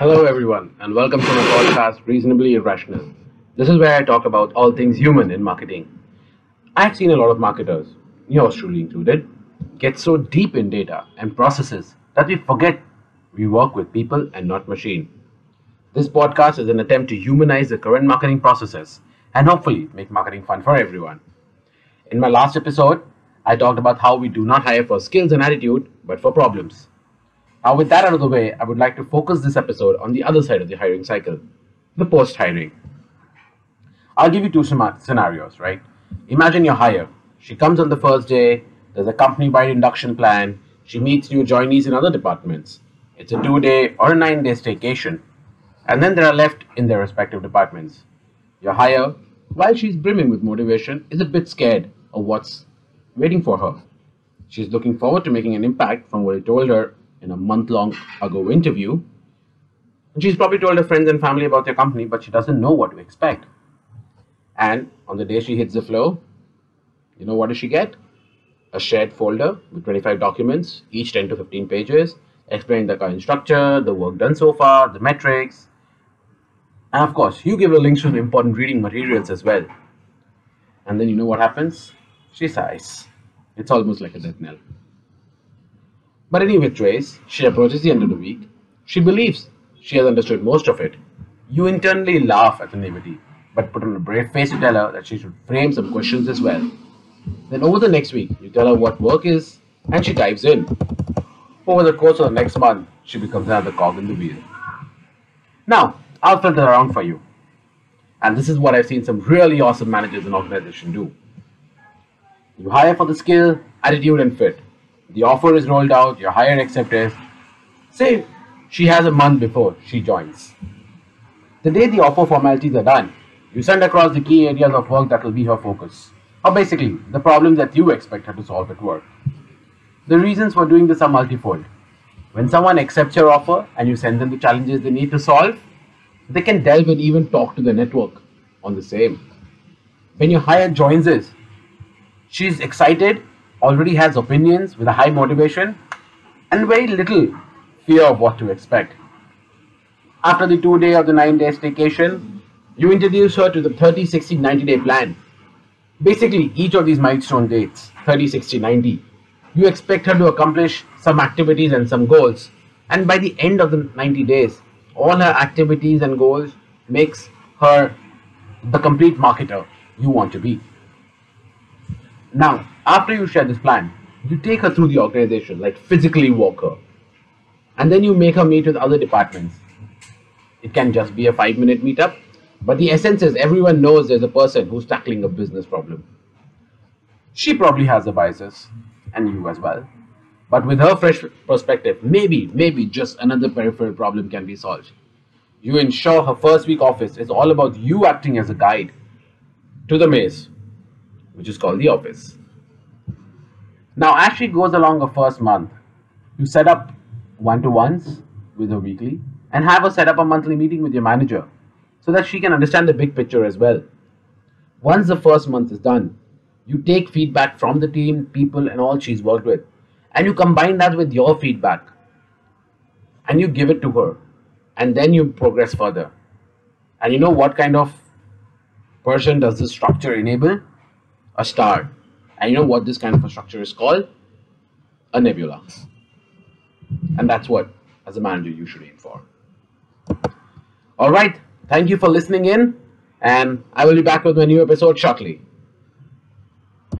Hello, everyone, and welcome to my podcast, Reasonably Irrational. This is where I talk about all things human in marketing. I've seen a lot of marketers, yours truly included, get so deep in data and processes that we forget we work with people and not machine. This podcast is an attempt to humanize the current marketing processes and hopefully make marketing fun for everyone. In my last episode, I talked about how we do not hire for skills and attitude, but for problems. Now, with that out of the way, I would like to focus this episode on the other side of the hiring cycle the post hiring. I'll give you two scenarios, right? Imagine you're hired. She comes on the first day, there's a company wide induction plan, she meets new joinees in other departments. It's a two day or a nine day staycation, and then they are left in their respective departments. Your hire, while she's brimming with motivation, is a bit scared of what's waiting for her. She's looking forward to making an impact from what he told her in a month long ago interview. And she's probably told her friends and family about their company, but she doesn't know what to expect. And on the day she hits the floor, you know what does she get? A shared folder with 25 documents, each 10 to 15 pages, explaining the current structure, the work done so far, the metrics. And of course, you give her links to the important reading materials as well. And then you know what happens? She sighs. It's almost like a death knell. But any which ways, she approaches the end of the week. She believes she has understood most of it. You internally laugh at the naivety, but put on a brave face to tell her that she should frame some questions as well. Then over the next week, you tell her what work is, and she dives in. Over the course of the next month, she becomes another cog in the wheel. Now, I'll filter around for you. And this is what I've seen some really awesome managers and organizations do. You hire for the skill, attitude, and fit. The offer is rolled out, your hire accepted. Say she has a month before she joins. The day the offer formalities are done, you send across the key areas of work that will be her focus, or basically the problems that you expect her to solve at work. The reasons for doing this are multifold. When someone accepts your offer and you send them the challenges they need to solve, they can delve and even talk to the network on the same. When your hire joins us, she's excited already has opinions with a high motivation and very little fear of what to expect. After the two day or the nine day staycation, you introduce her to the 30, 60, 90 day plan. Basically, each of these milestone dates 30, 60, 90 you expect her to accomplish some activities and some goals. And by the end of the 90 days, all her activities and goals makes her the complete marketer you want to be. Now, after you share this plan, you take her through the organization, like physically walk her. And then you make her meet with other departments. It can just be a five minute meetup, but the essence is everyone knows there's a person who's tackling a business problem. She probably has a biases, and you as well. But with her fresh perspective, maybe, maybe just another peripheral problem can be solved. You ensure her first week office is all about you acting as a guide to the maze, which is called the office. Now, as she goes along her first month, you set up one to ones with her weekly and have her set up a monthly meeting with your manager so that she can understand the big picture as well. Once the first month is done, you take feedback from the team, people, and all she's worked with, and you combine that with your feedback and you give it to her, and then you progress further. And you know what kind of person does this structure enable? A star. And you know what this kind of a structure is called? A nebula. And that's what, as a manager, you should aim for. All right. Thank you for listening in, and I will be back with my new episode shortly.